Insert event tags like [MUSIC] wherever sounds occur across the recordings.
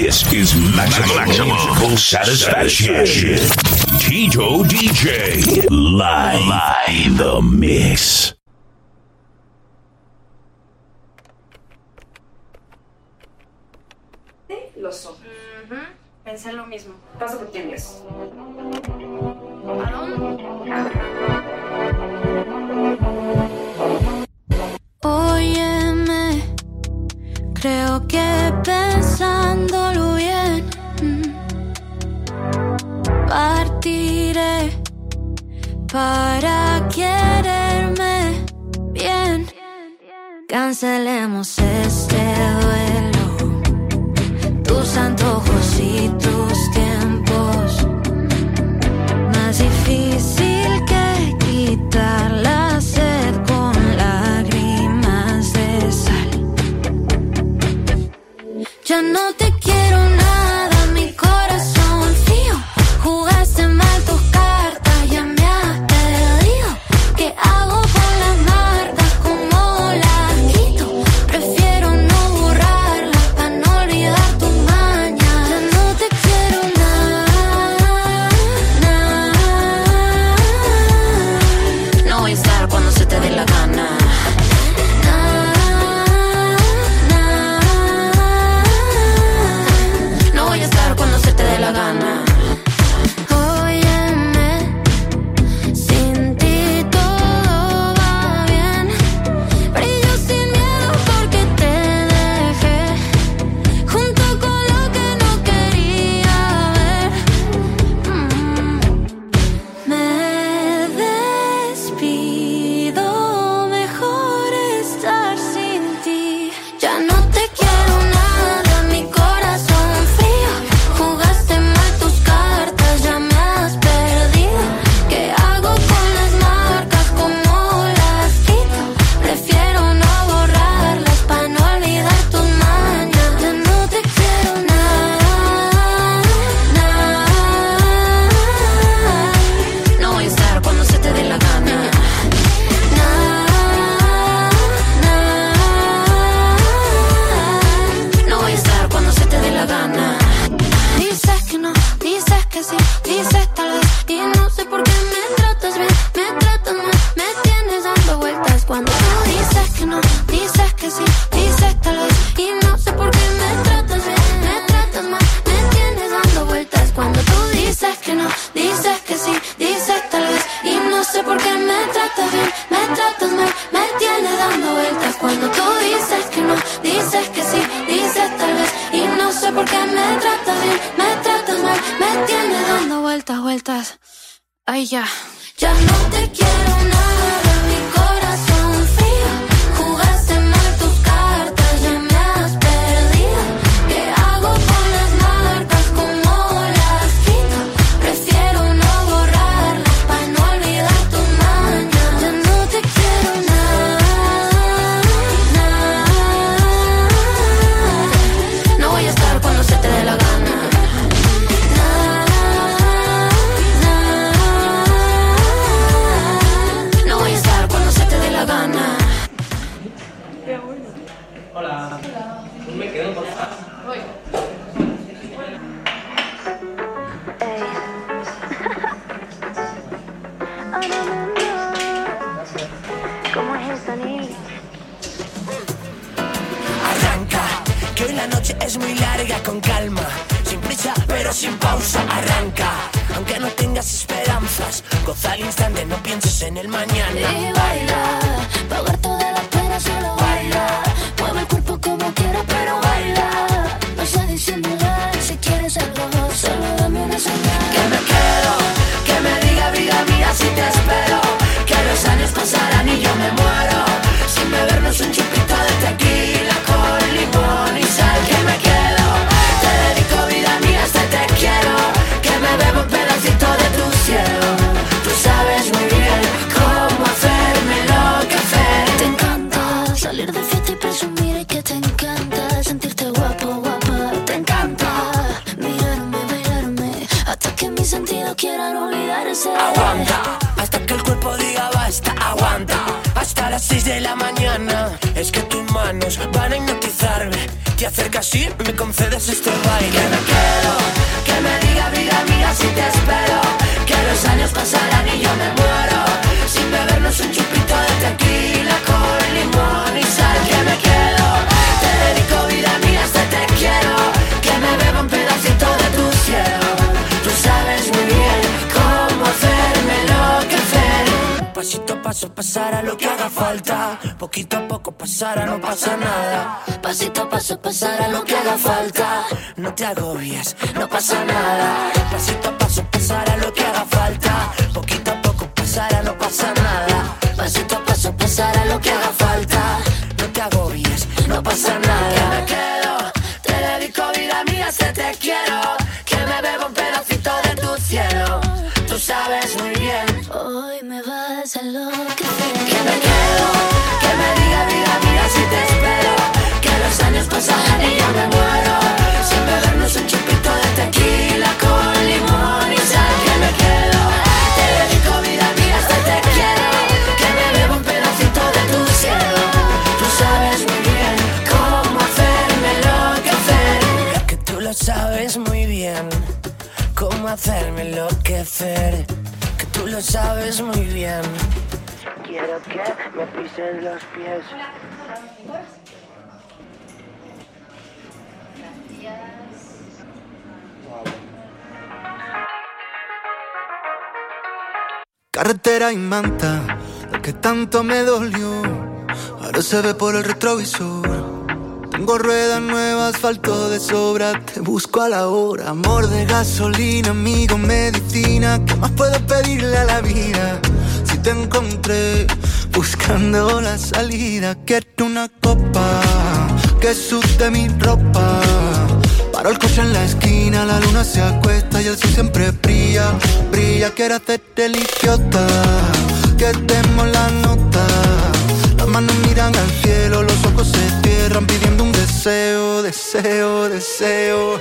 This is maximum, maximum satisfaction. satisfaction. Tito DJ live, live the mix. Los ojos. Uh. Pensé lo mismo. Paso por ti, Oh yeah. Creo que pensándolo bien, mm, partiré para quererme bien. Cancelemos este duelo, tus antojos y tus tiempos más difíciles. Ya no te quiero te acercas y me concedes este baile. Poquito a poco pasará, no pasa nada. Pasito a paso pasará lo que haga falta. No te agobies, no pasa nada. Pasito a paso pasará lo que haga falta. Lo sabes muy bien. Quiero que me pisen los pies. Carretera y manta, lo que tanto me dolió, ahora se ve por el retrovisor. Tengo ruedas nuevas, asfalto de sobra, te busco a la hora. Amor de gasolina, amigo, medicina, ¿qué más puedo pedirle a la vida? Si te encontré buscando la salida, quiero una copa que sude mi ropa. Paro el coche en la esquina, la luna se acuesta y el sol siempre brilla, brilla. Quiero hacerte el idiota, que demos la nota. Las manos miran al cielo, los ojos se cierran pidiendo un deseo, deseo, deseo.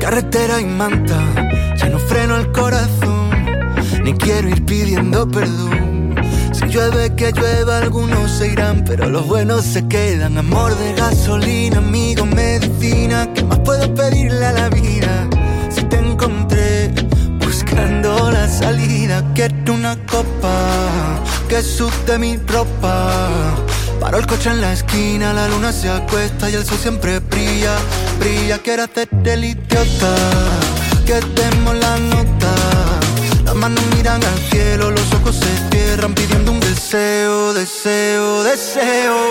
Carretera y manta, ya no freno el corazón, ni quiero ir pidiendo perdón. Si llueve que llueva, algunos se irán, pero los buenos se quedan. Amor de gasolina, amigo, medicina, ¿qué más puedo pedirle a la vida? Si te encontré la salida, quiero una copa que sude mi ropa. Paro el coche en la esquina, la luna se acuesta y el sol siempre brilla, brilla. Quiero hacerte el idiota, que demos la nota. Las manos miran al cielo, los ojos se cierran pidiendo un deseo, deseo, deseo.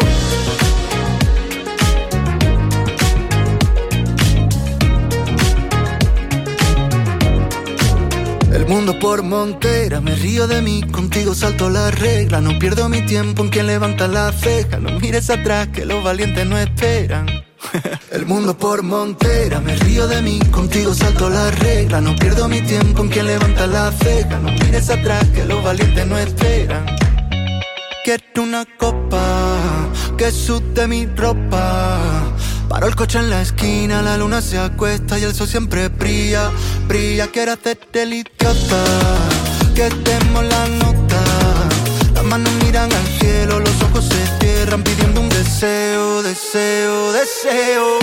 Mundo por montera, me río de mí, contigo salto la regla. No pierdo mi tiempo en quien levanta la ceja. No mires atrás, que los valientes no esperan. [LAUGHS] El mundo por montera, me río de mí, contigo salto la regla. No pierdo mi tiempo en quien levanta la ceja. No mires atrás, que los valientes no esperan. Quiero una copa que sude mi ropa. Paro el coche en la esquina, la luna se acuesta y el sol siempre brilla, brilla. Quiero hacerte el idiota, que demos la nota. Las manos miran al cielo, los ojos se cierran pidiendo un deseo, deseo. Deseo,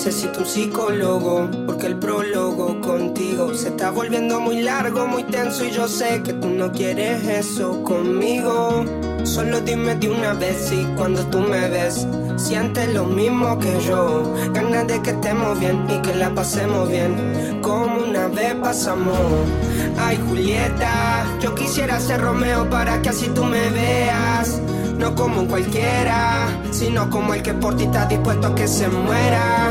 necesito un psicólogo Porque el prólogo contigo Se está volviendo muy largo, muy tenso Y yo sé que tú no quieres eso conmigo Solo dime de una vez si cuando tú me ves sientes lo mismo que yo. Ganas de que estemos bien y que la pasemos bien. Como una vez pasamos. Ay, Julieta, yo quisiera ser Romeo para que así tú me veas. No como cualquiera, sino como el que por ti está dispuesto a que se muera.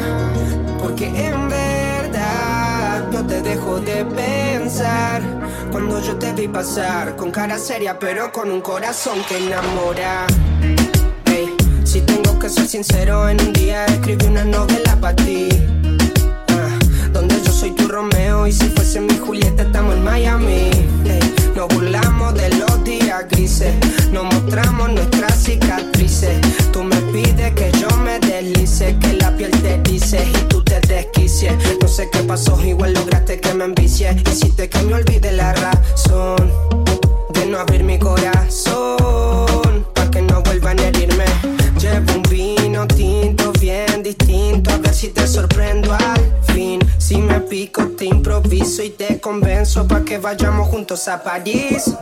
Porque en verdad no te dejo de pensar. Cuando yo te vi pasar, con cara seria, pero con un corazón que enamora. Hey, si tengo que ser sincero, en un día escribí una novela para ti. Ah, donde yo soy tu Romeo y si fuese mi Julieta, estamos en Miami. Hey, nos burlamos de los días grises, nos mostramos nuestras cicatrices. Tú me pides que yo me deslice, que la piel te dice y tú te desquicies. No sé qué pasó, igual lograste que me envicie. Hiciste que me olvide la razón de no abrir mi corazón, para que no vuelvan a herirme. Llevo un vino tinto bien distinto, a ver si te sorprendo al fin. Si me pico, te improviso y te convenzo para que vayamos juntos a París.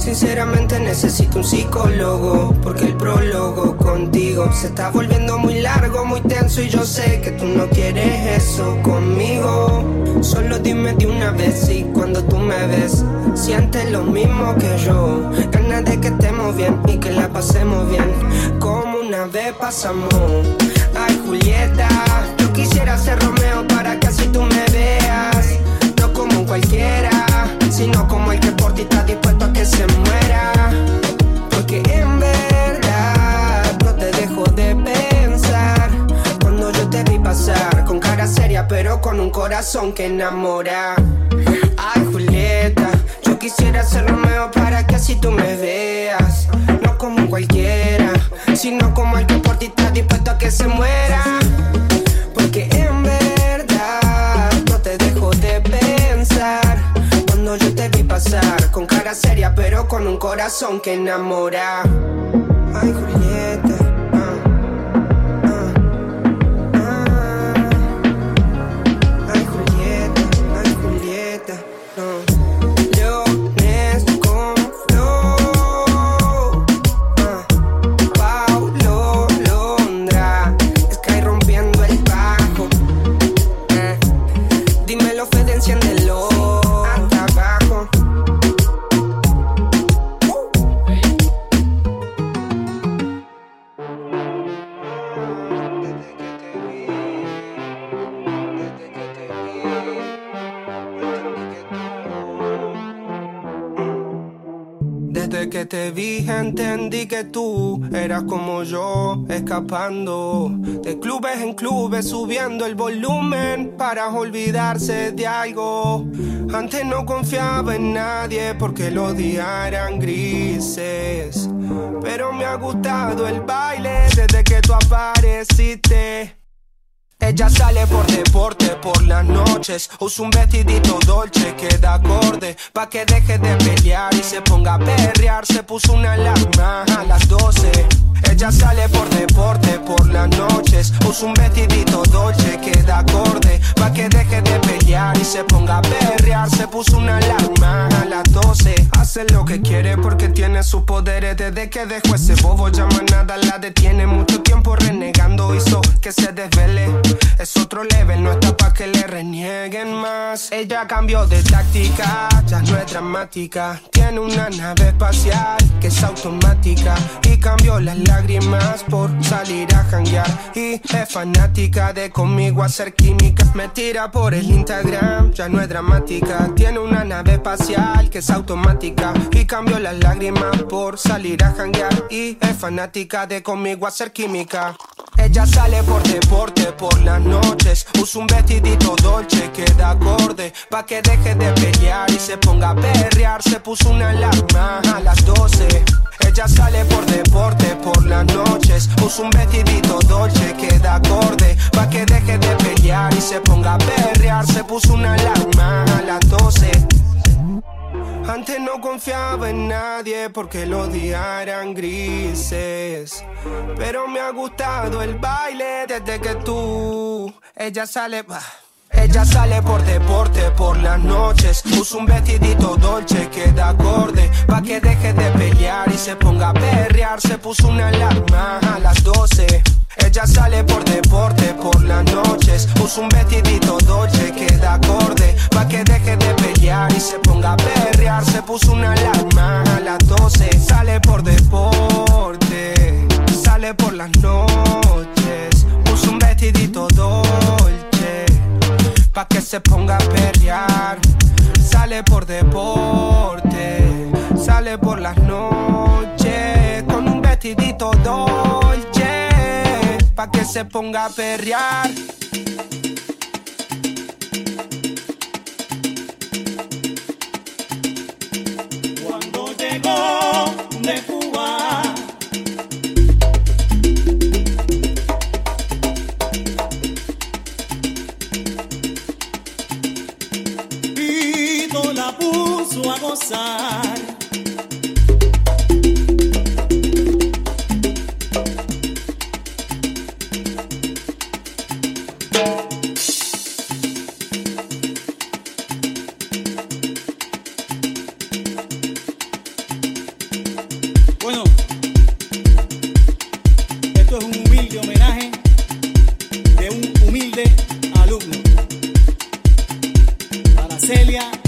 Sinceramente necesito un psicólogo Porque el prólogo contigo Se está volviendo muy largo, muy tenso Y yo sé que tú no quieres eso conmigo. Solo dime de una vez si cuando tú me ves Sientes lo mismo que yo. Ganas de que estemos bien y que la pasemos bien. Como una vez pasamos. Ay Julieta Yo quisiera ser Romeo para que así tú me veas. No como cualquiera corazón que enamora. Ay, Julieta, yo quisiera ser Romeo para que así tú me veas. No como cualquiera, sino como el que por ti está dispuesto a que se muera. Porque en verdad no te dejo de pensar. Cuando yo te vi pasar con cara seria, pero con un corazón que enamora. Ay, Julieta. Entendí que tú eras como yo, escapando de clubes en clubes, subiendo el volumen para olvidarse de algo. Antes no confiaba en nadie porque los días eran grises, pero me ha gustado el baile desde que tú apareciste. Ella sale por deporte por las noches. Usa un vestidito dolce que da acorde. Pa' que deje de pelear y se ponga a perrear. Se puso una alarma a las 12. Ella sale por deporte por las noches. Usa un vestidito dolce que da acorde. Pa' que deje de pelear y se ponga a perrear. Se puso una alarma a las 12. Hace lo que quiere porque tiene sus poderes. Desde que dejó ese bobo, ya más nada la detiene. Mucho tiempo renegando hizo que se desvele. Es otro level, no está pa' que le renieguen más. Ella cambió de táctica, ya no es dramática. Tiene una nave espacial que es automática. Y cambió las lágrimas por salir a janguear. Y es fanática de conmigo hacer química. Me tira por el Instagram, ya no es dramática. Tiene una nave espacial que es automática. Y cambió las lágrimas por salir a janguear. Y es fanática de conmigo hacer química. Ella sale por deporte por las noches. Un vestidito dolce que da acorde. Pa' que deje de pelear y se ponga a perrear. Se puso una alarma a las 12. Ella sale por deporte por las noches. Usa un vestidito dolce que da acorde. Pa' que deje de pelear y se ponga a perrear. Se puso una alarma a las 12. Antes no confiaba en nadie porque los días eran grises. Pero me ha gustado el baile desde que tú. Ella sale. bah. Ella sale por deporte por las noches. Usa un vestidito dolce que da acorde. Pa' que deje de pelear y se ponga a perrear. Se puso una alarma a las 12. Ella sale por deporte por las noches. Usa un vestidito dolce que da acorde. Pa' que deje de pelear y se ponga a perrear. Se puso una alarma a las 12. Sale por deporte. Sale por las noches. Usa un vestidito dolce. Pa' que se ponga a perrear. Sale por deporte. Sale por las noches. Con un vestidito dolce pa' que se ponga a perrear. Cuando llegó de Cuba. Y la puso a gozar. Celia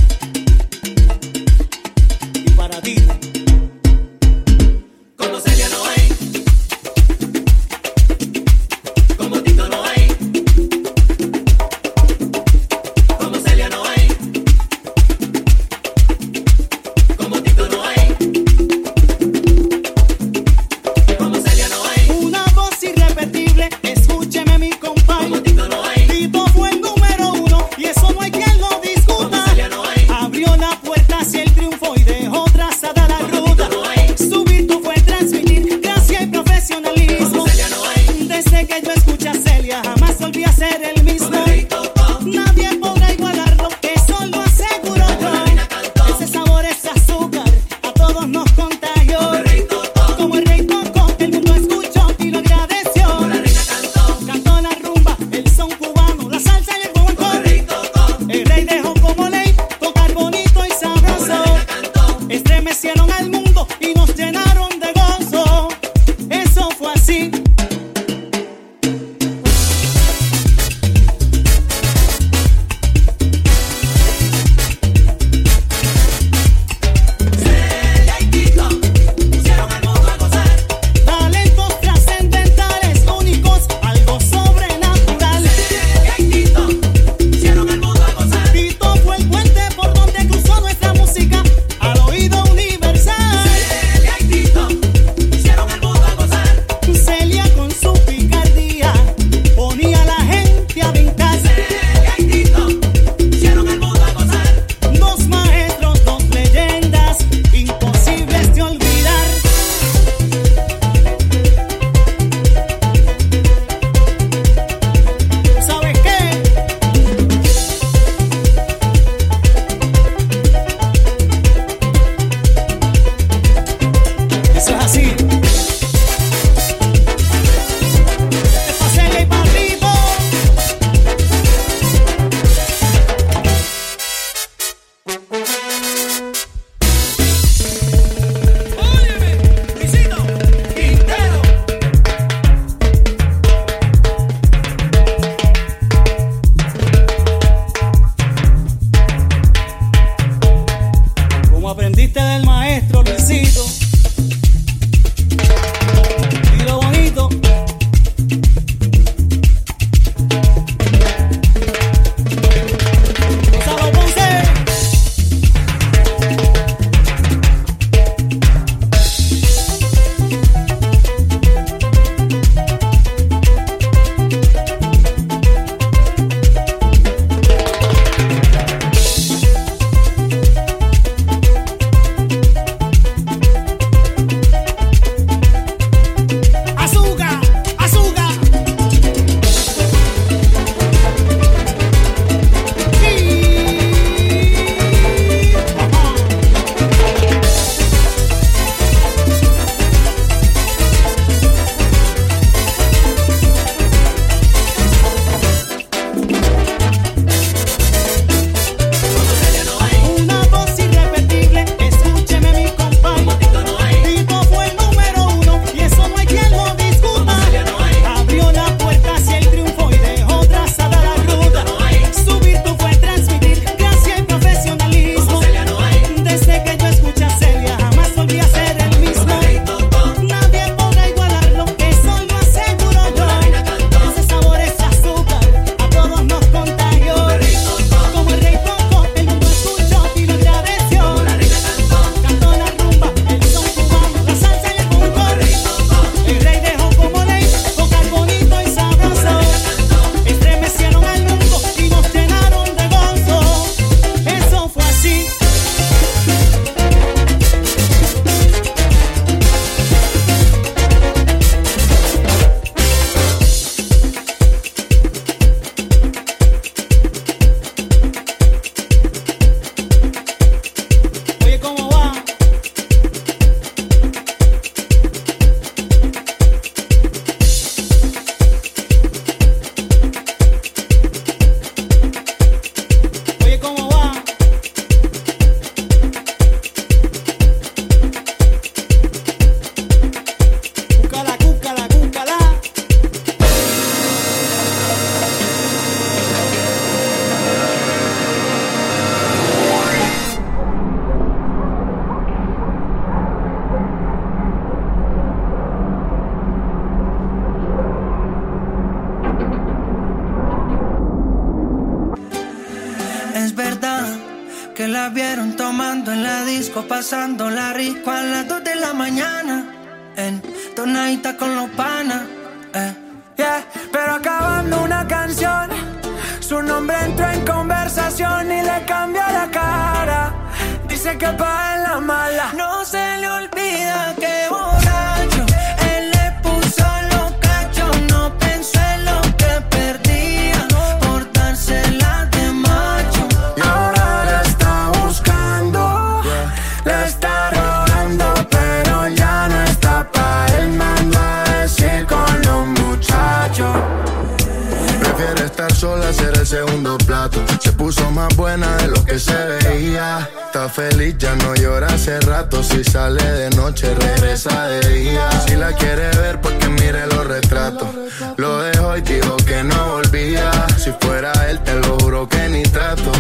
pasando la rico Sale de noche, regresa de día. Si la quiere ver, pues que mire los retratos. Lo dejó y dijo que no volvía. Si fuera él, te lo juro que ni trato.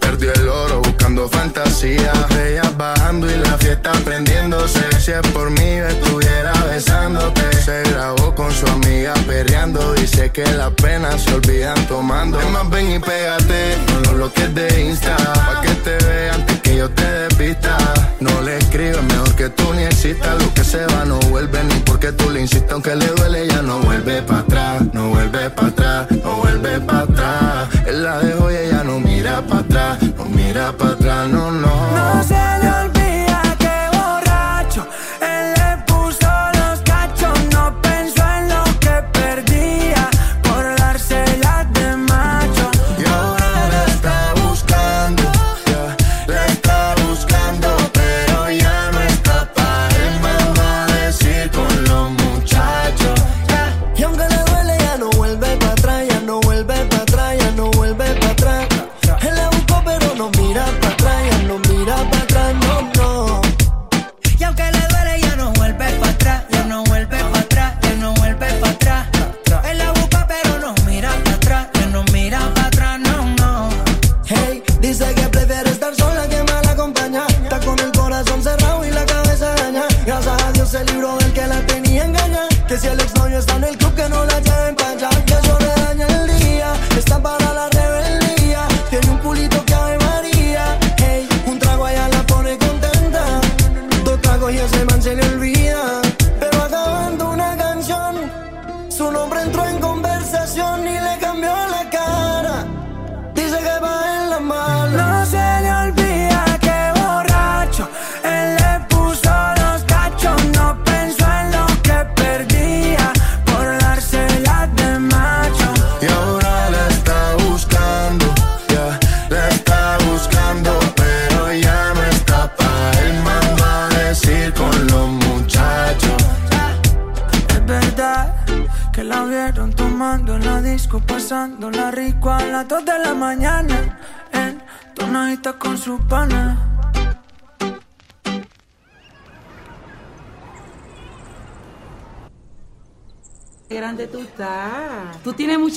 Perdió el oro buscando fantasía. Ellas bajando y la fiesta prendiéndose. Si es por mí, estuviera besándote. Se grabó con su amiga perreando. Dice que las penas se olvidan tomando. Es más, ven y pégate con los bloques de Insta. Pa' que te vean Lo que se va no vuelve ni porque tú le insistas. Aunque le duele, ya no vuelve para atrás. No vuelve para atrás, no vuelve para atrás. Él la dejó y ella no mira para atrás. No mira para atrás, no, no. No se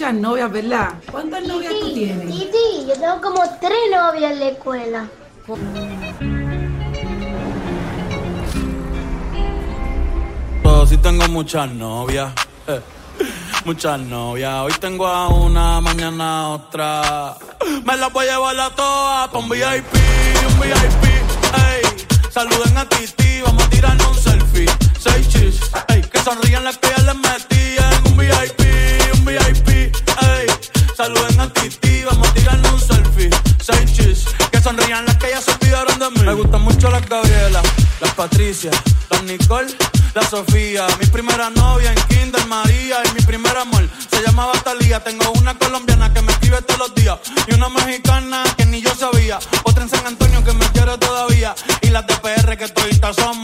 muchas novias, ¿verdad? ¿Cuántas novias tú tienes? Titi, yo tengo como tres novias en la escuela. Yo sí tengo muchas novias. eh, Muchas novias. Hoy tengo a una, mañana a otra. Me las voy a llevar a todas pa' un VIP, un VIP. Ey, saluden a Titi, Titi, vamos a tirarnos un selfie. Seis chis, que sonrían las que ya se olvidaron de mí. Me gustan mucho las Gabriela, las Patricia, las Nicole, la Sofía. Mi primera novia en Kinder María y mi primer amor se llamaba Talía. Tengo una colombiana que me escribe todos los días y una mexicana que ni yo sabía. Otra en San Antonio que me quiere todavía y las de PR que toditas son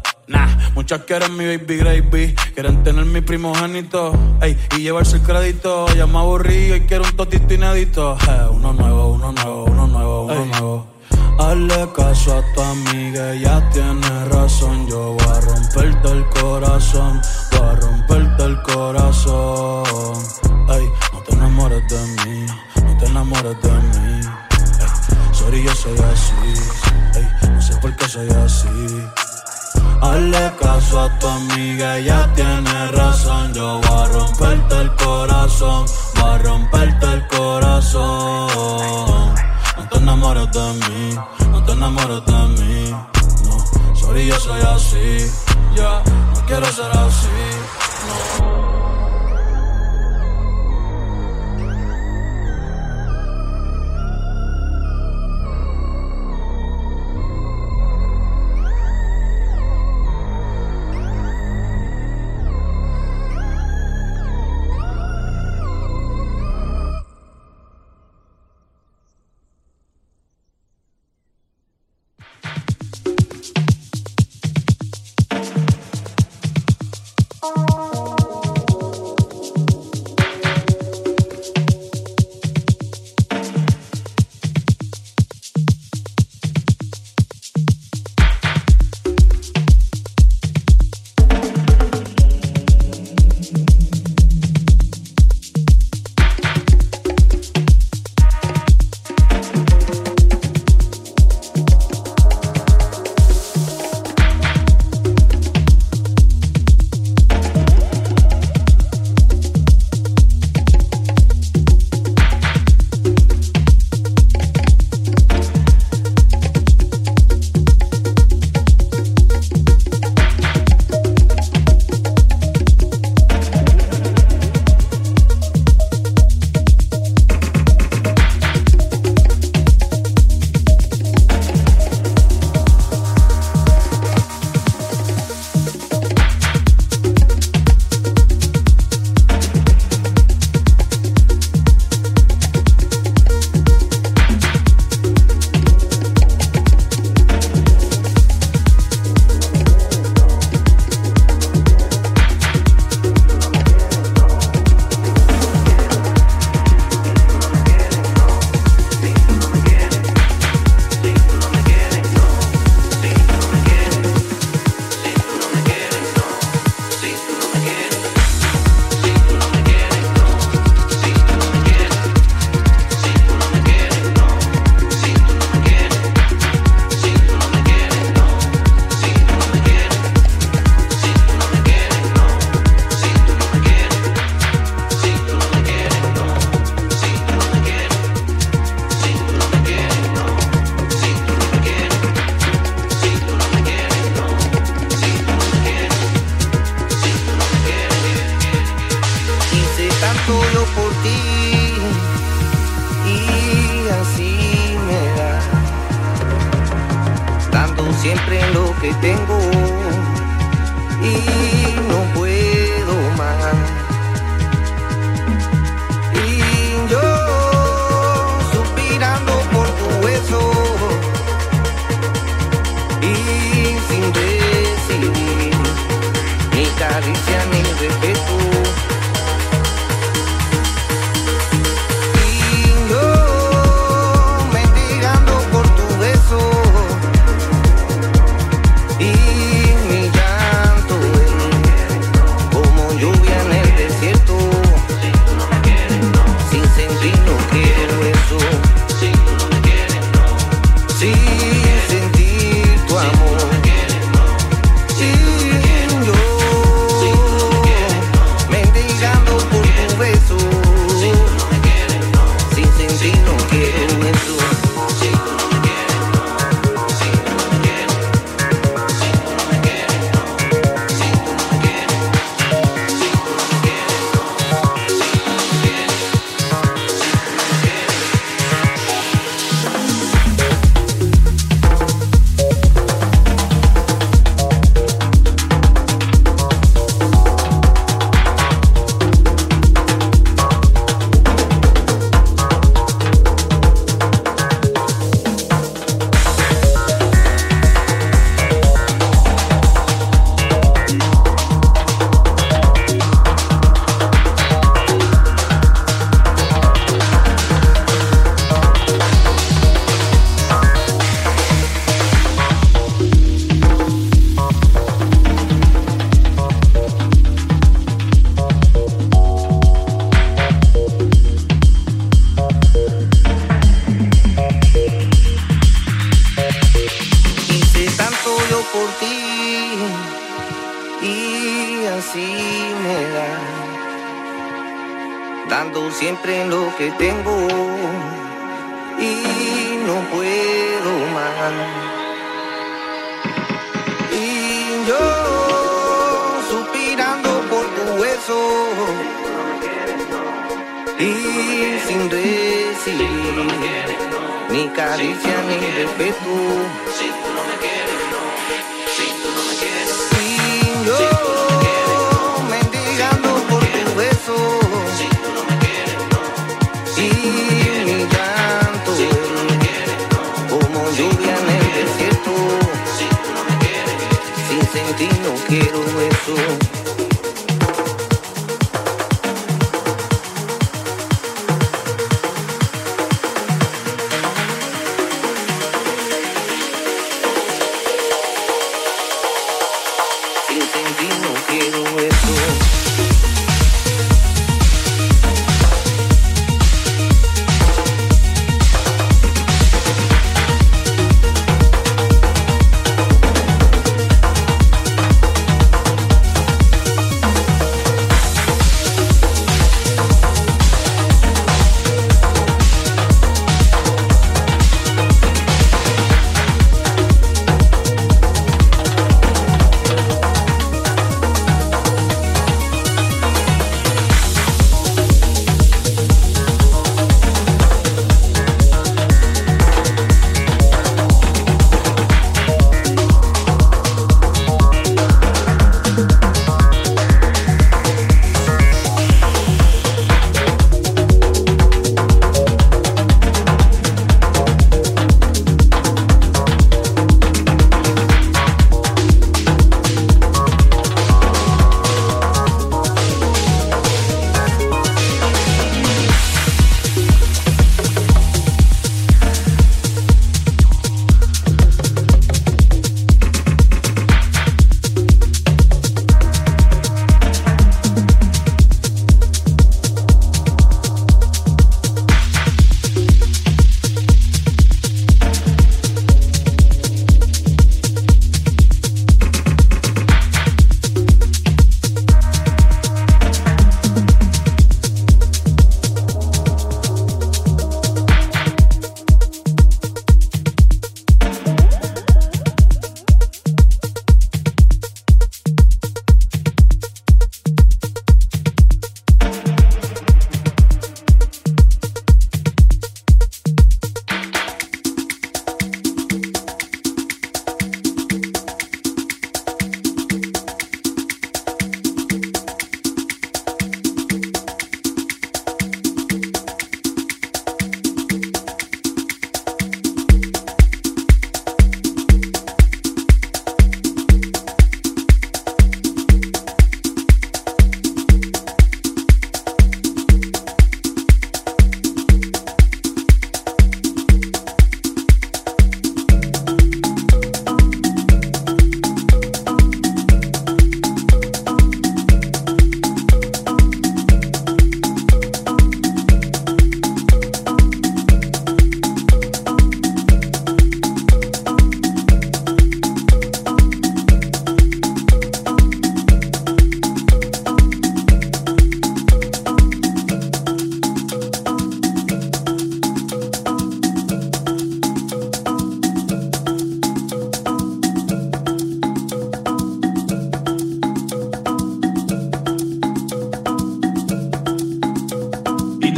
Nah, muchas quieren mi baby gravy, quieren tener mi primogénito, ey, y llevarse el crédito. Ya me aburrí y quiero un totito inédito. Eh, uno nuevo, uno nuevo, uno nuevo, uno nuevo. Hazle caso a tu amiga, ella tiene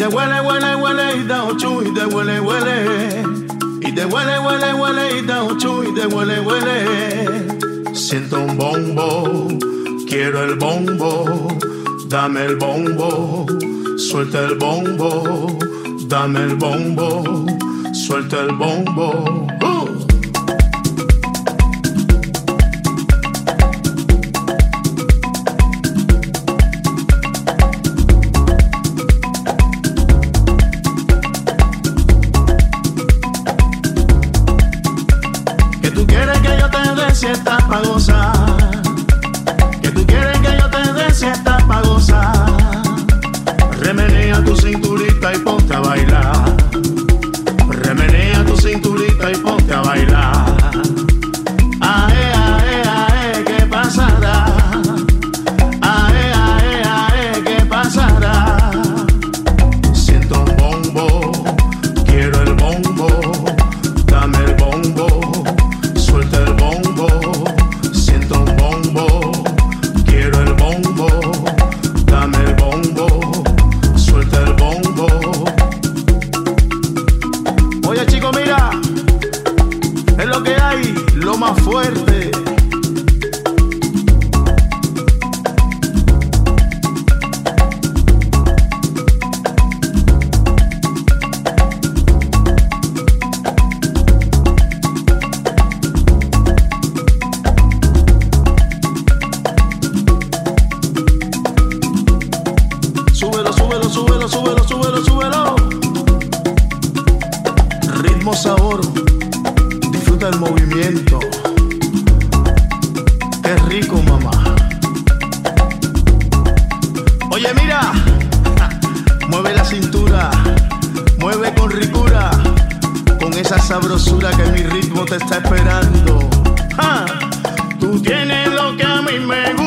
te huele, huele, huele y te ochu y te huele, huele. Y te huele, huele, huele y te ochu y te huele, huele. Siento un bombo, quiero el bombo, dame el bombo, suelta el bombo, dame el bombo, suelta el bombo. Lo que a mí me gusta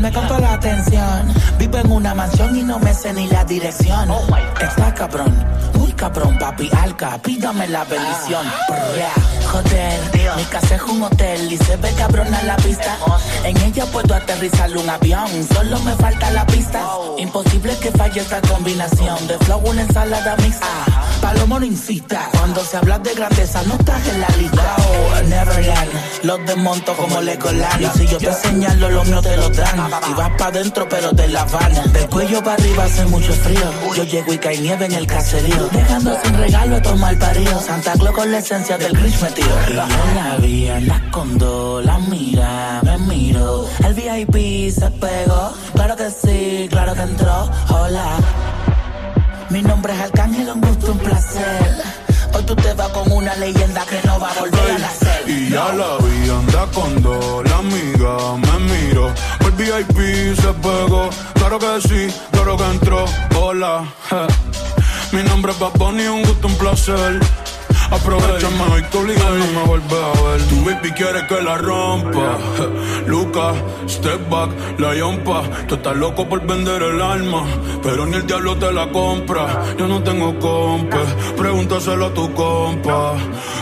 quedarme con toda la atención. Vivo en una mansión y no me sé ni la dirección. Oh Está cabrón, muy cabrón, papi alca, pídame la bendición. Joder, mi casa es un hotel y se ve cabrona la pista. En ella puedo aterrizar un avión, solo me falta la pista. Imposible que falle esta combinación de flow, una ensalada mixta. Palomo no incita, cuando se habla de grandeza no estás en la lista. Oh, Neverland, los desmonto como Legoland. Y si yo te señalo, los míos te lo dan. Y vas pa' dentro, pero de la Habana. Del cuello para arriba hace mucho frío. Yo llego y cae nieve en el caserío. Dejando sin regalo a tomar parido. Santa Claus con la esencia del Grinch metido. Yo la vi, la escondo, la mira, me miro. El VIP se pegó. Claro que sí, claro que entró. Hola. Mi nombre es Arcángel, un gusto, un placer. Hoy tú te vas con una leyenda que no va a volver a nacer. Y ya la vi, anda con dos, la amiga me miró. El VIP se pegó, claro que sí, claro que entró. Hola, mi nombre es Bad Bunny, un gusto, un placer. Aprovechame hoy que obligado no me vuelve a ver. Tu baby quiere que la rompa. je. Luca, step back, la yompa. Tú estás loco por vender el alma, pero ni el diablo te la compra. Yo no tengo compa, pregúntaselo a tu compa.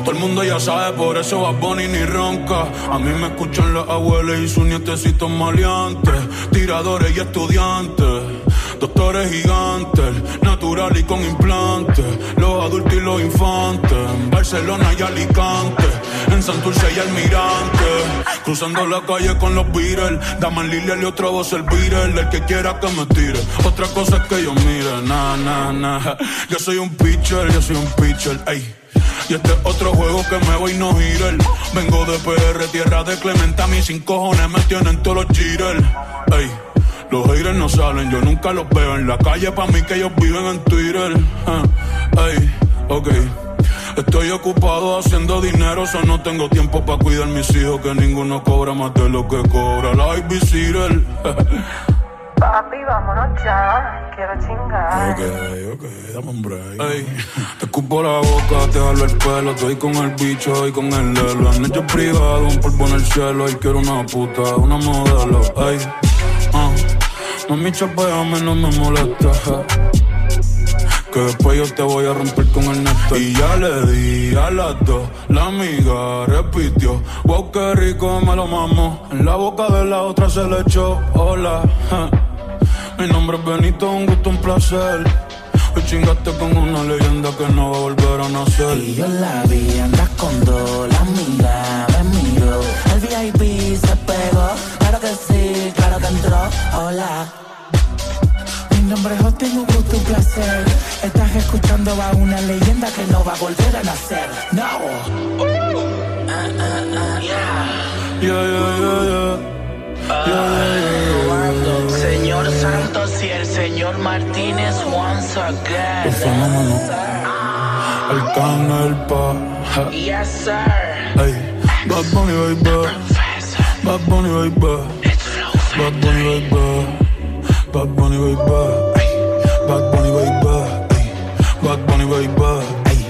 Todo el mundo ya sabe, por eso va Bonnie ni ronca. A mí me escuchan las abuelas y sus nietecitos maleantes, tiradores y estudiantes. Doctores gigantes, natural y con implantes. Los adultos y los infantes. En Barcelona y Alicante. En Santurce y Almirante. Cruzando la calle con los Beatles. Dame Lilia y otra voz el Beatle. El que quiera que me tire. Otra cosa es que yo mire. Nah, nah, nah. Yo soy un pitcher, yo soy un pitcher. Ey. Y este es otro juego que me voy no girar. Vengo de PR, tierra de Clementa. Mis cinco cojones me tienen todos los cheaters. Ey. Los haters no salen, yo nunca los veo en la calle. Pa' mí que ellos viven en Twitter. Ah, Ey, ok. Estoy ocupado haciendo dinero, so no tengo tiempo para cuidar mis hijos. Que ninguno cobra más de lo que cobra la Ivy Cyril. [LAUGHS] Papi, vámonos ya. Quiero chingar. Ok, ok, dame un break. Ey, te escupo la boca, te jalo el pelo. Estoy con el bicho y con el lelo. Han hecho privado, un polvo en el cielo. Y quiero una puta, una modelo. Ey, mami, chapeame, no me molesta. Que después yo te voy a romper con el neto. Y ya le di a las dos. La amiga repitió. Wow, qué rico me lo mamo. En la boca de la otra se le echó. Hola. Mi nombre es Benito, un gusto, un placer. Hoy chingaste con una leyenda que no va a volver a nacer. Y yo la vi, andas con dos, la amiga me miró. El VIP Hola. Mi nombre es Justin, un gusto, un placer. Estás escuchando a una leyenda que no va a volver a nacer. No. Yeah, yeah, yeah, yeah. Señor Santos y el señor Martínez once El again. fenómeno. Arcángel pa. ja. Yes, sir. Ey, Bad Bunny, baby. Bad Bunny, baby. Bad Bunny, baby. Bad Bunny, baby. Ey, Bad Bunny, baby. Ey, Bad Bunny, baby. Ey,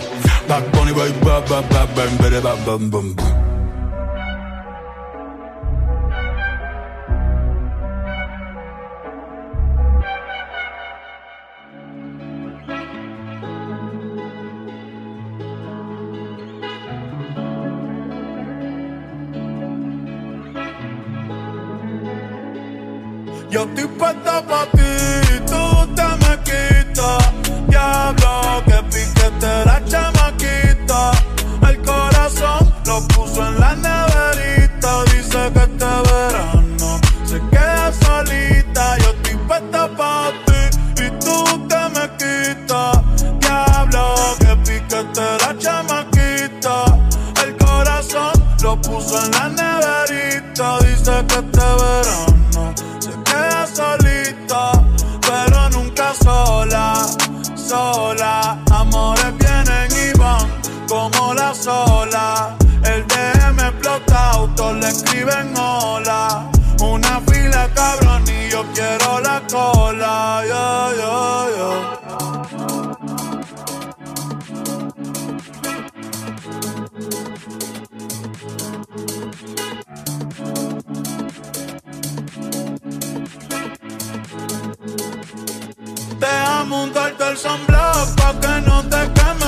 Bad Bunny, baby. Bad, bad, bad, bad, bad, bad, bad, bad. Yo estoy sola. El DM explota, autos le escriben hola. Una fila cabrón y yo quiero la cola. Yo, yo, yo. Deja montarte el sunblock pa' que no te queme.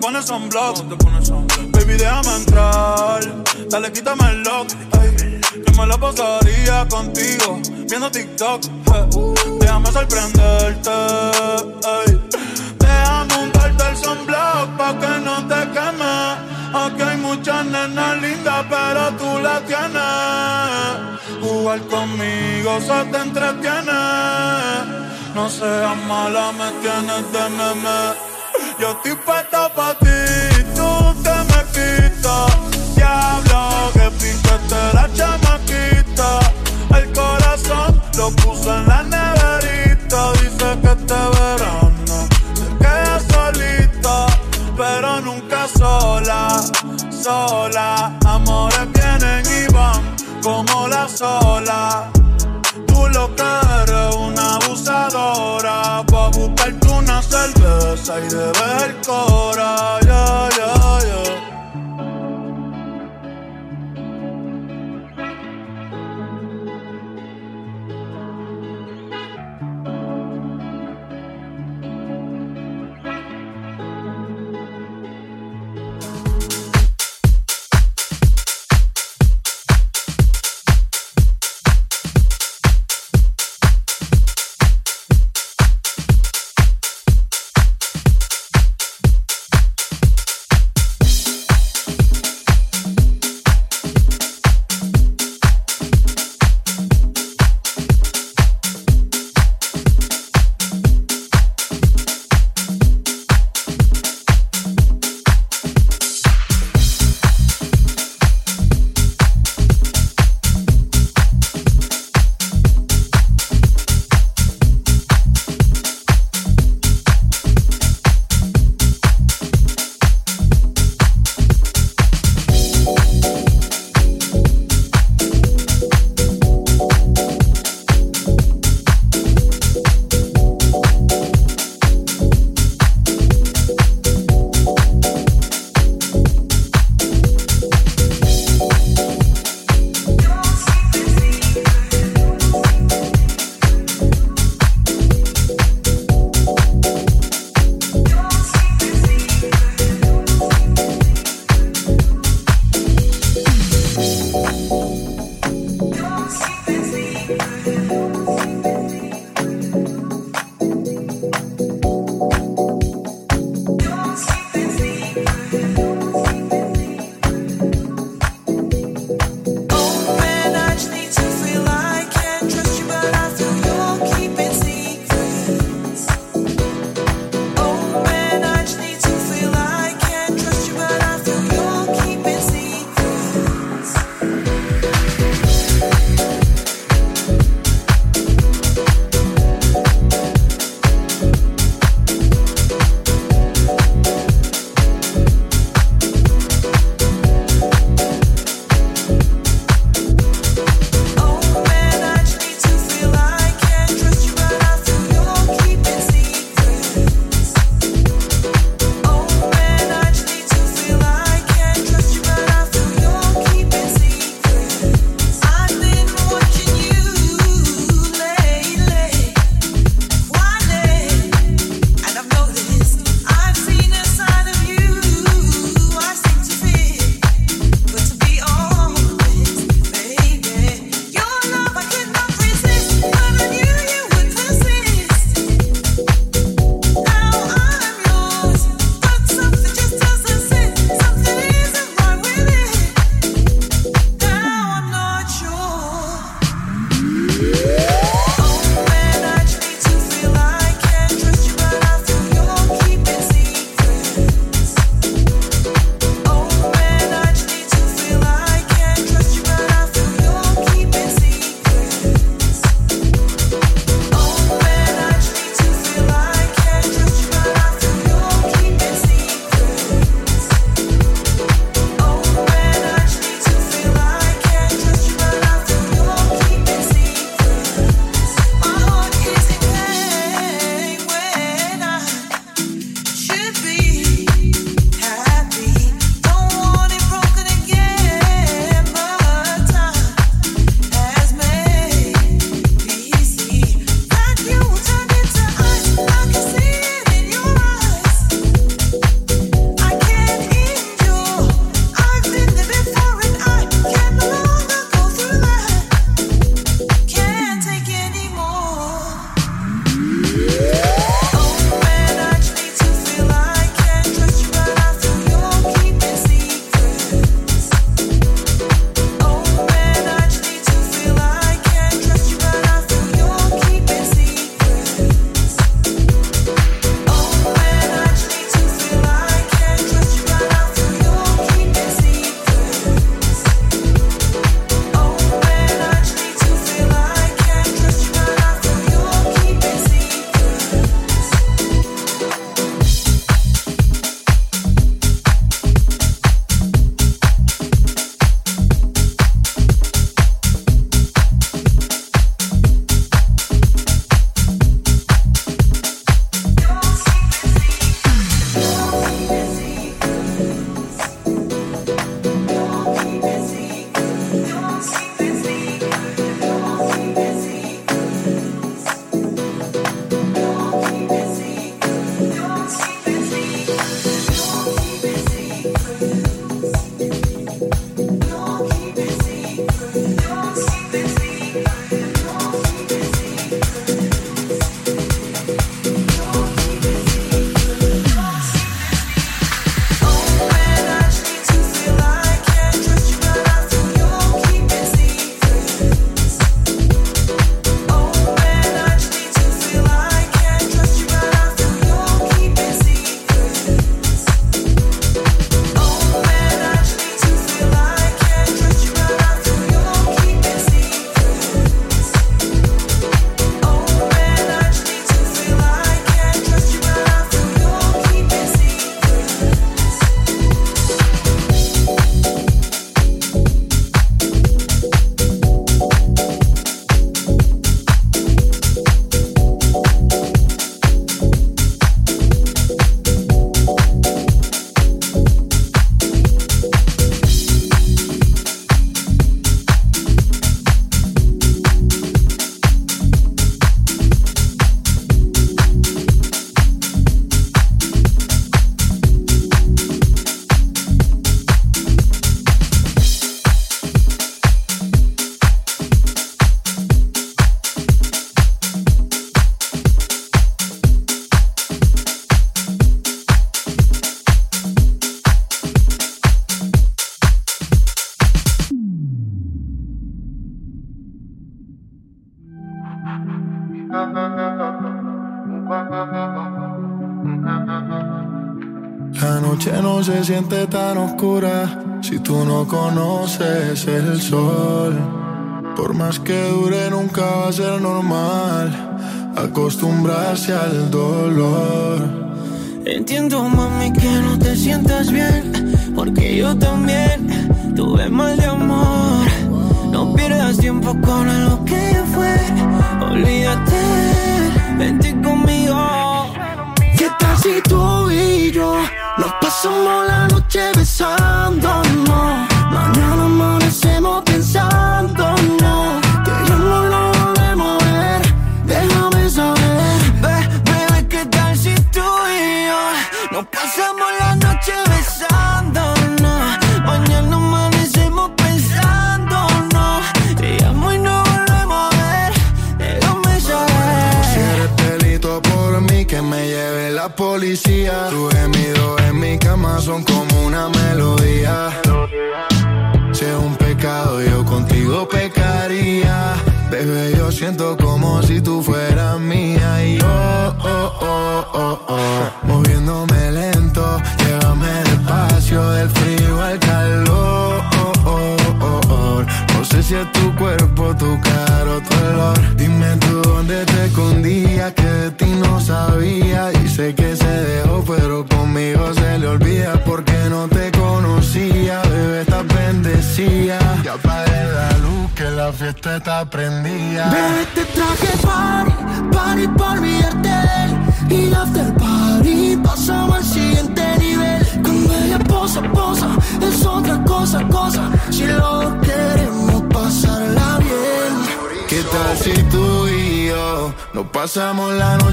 Pones sunblock. Baby, déjame entrar. Dale, quítame el lock, ey. Que me la pasaría contigo, viendo TikTok. eh. Déjame sorprenderte, ey. Déjame untarte el sunblock pa' que no te queme. Aquí hay muchas nenas lindas, pero tú la tienes. Jugar conmigo se te entretiene. No seas mala, me tienes de meme. Yo estoy puesta pa' ti, tú te me quitas. Diablo, que pintaste la chamaquita. El corazón lo puso en la neverita. Dice que este verano se queda solita, pero nunca sola, sola. Amores vienen y van como la sola. Tú lo que eres una abusadora Pa' buscarte una cerveza y de ver cora. Ya, ya, entiendo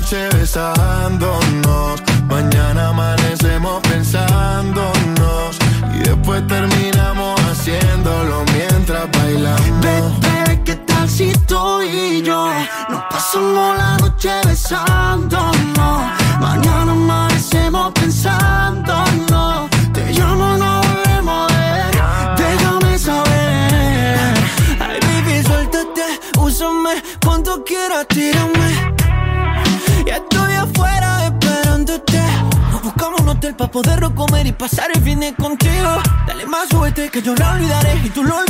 Teresa que yo la olvidaré y tú lo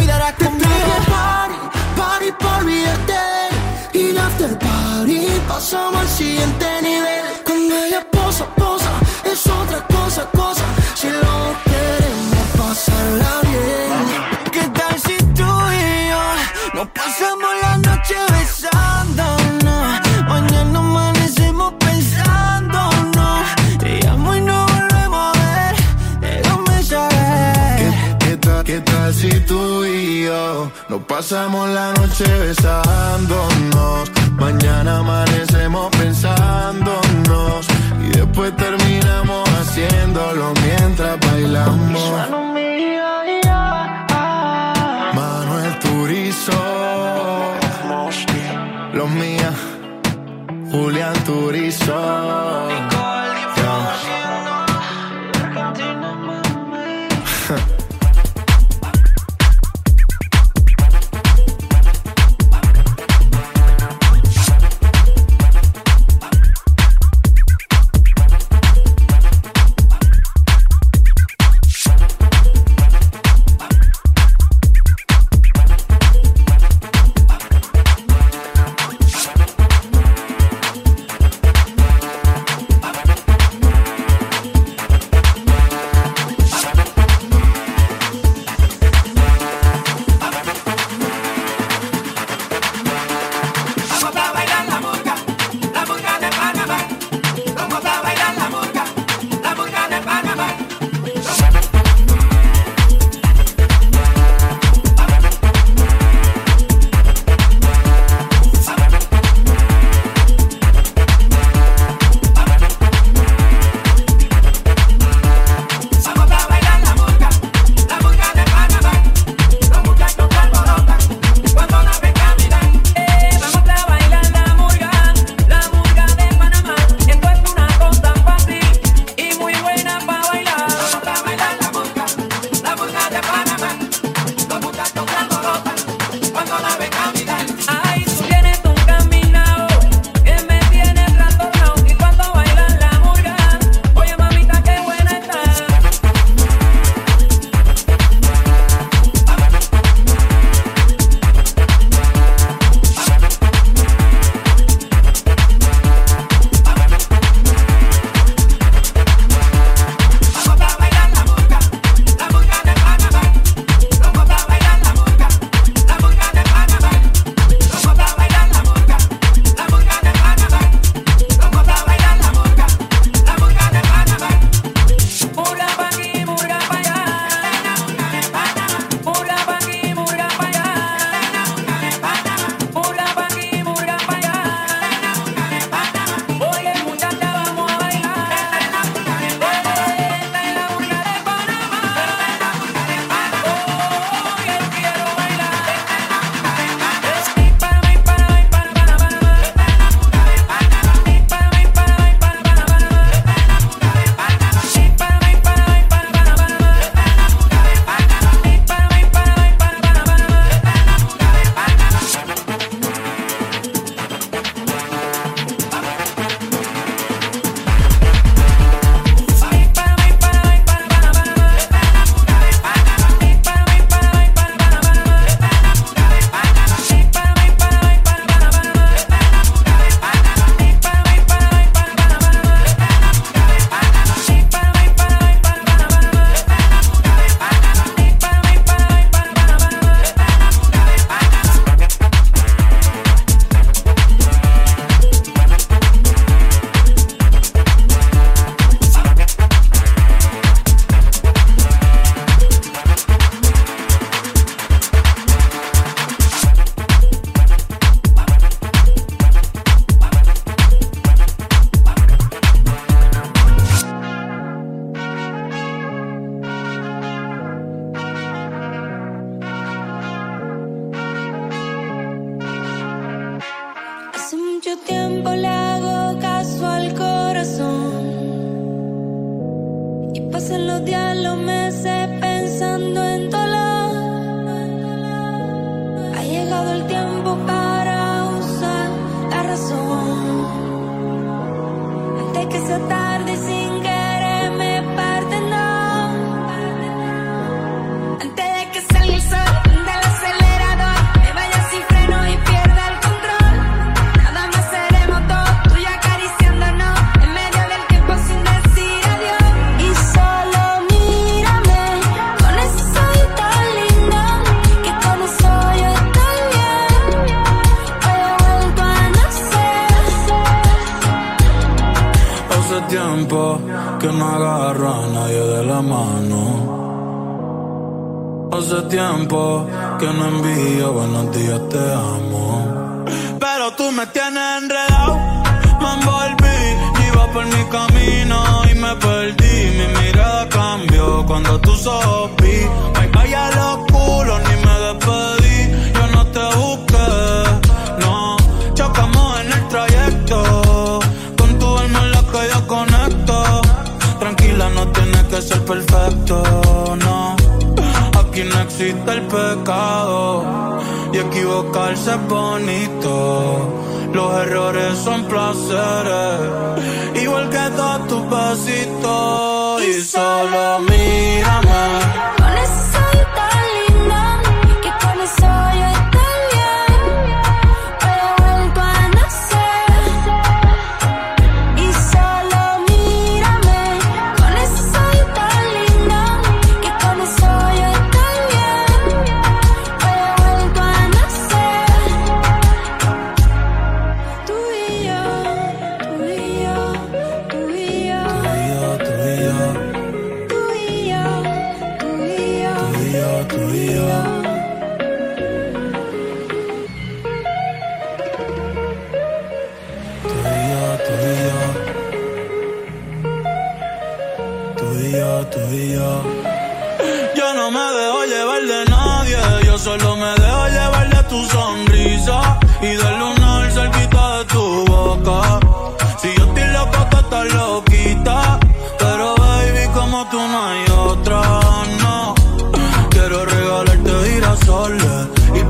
pasamos la noche besando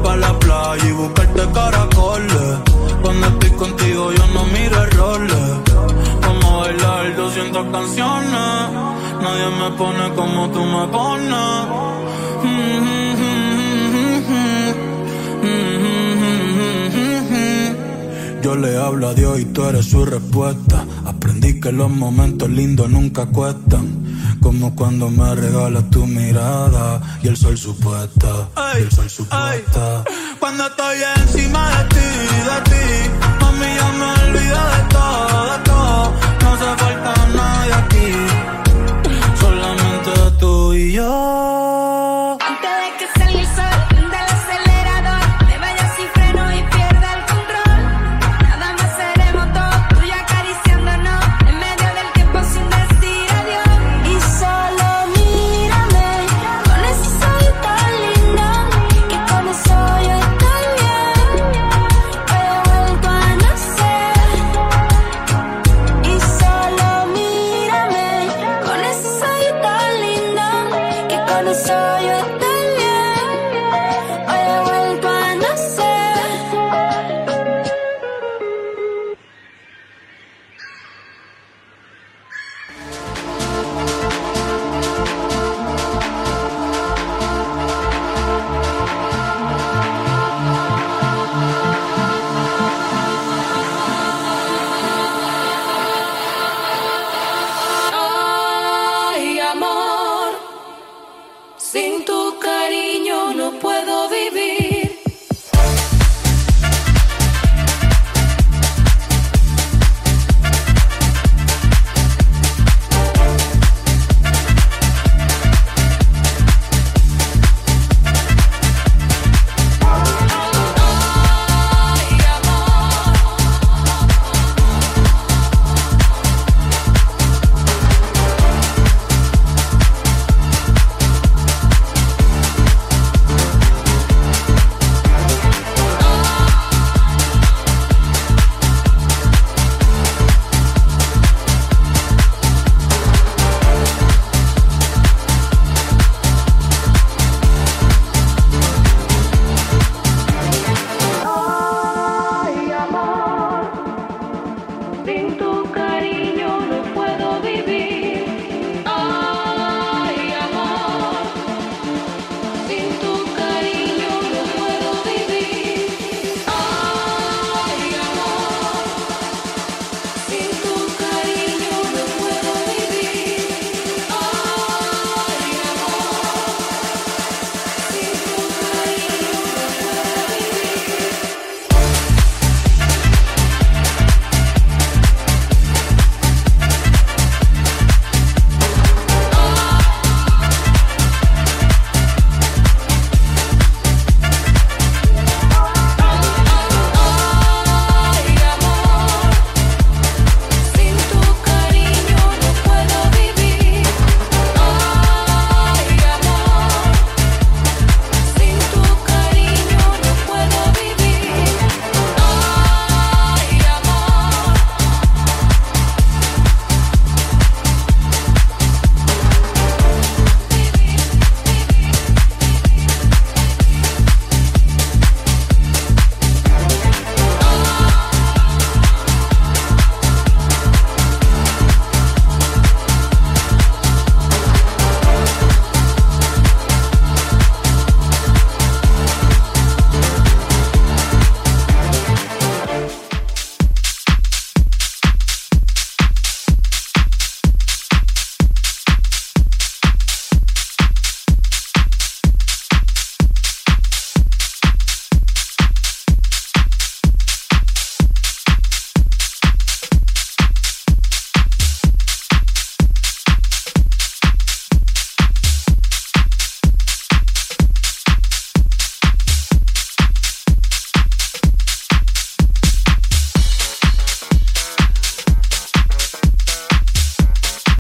pa' la playa y buscarte caracoles. Cuando estoy contigo yo no miro errores. Vamos a bailar 200 canciones. Nadie me pone como tú me pones. Yo le hablo a Dios y tú eres su respuesta. Aprendí que los momentos lindos nunca cuestan. Como cuando me regalas tu mirada y el sol supuesta. Y el sol supuesta. Cuando estoy encima de ti, de ti, mami, ya me olvido de todo.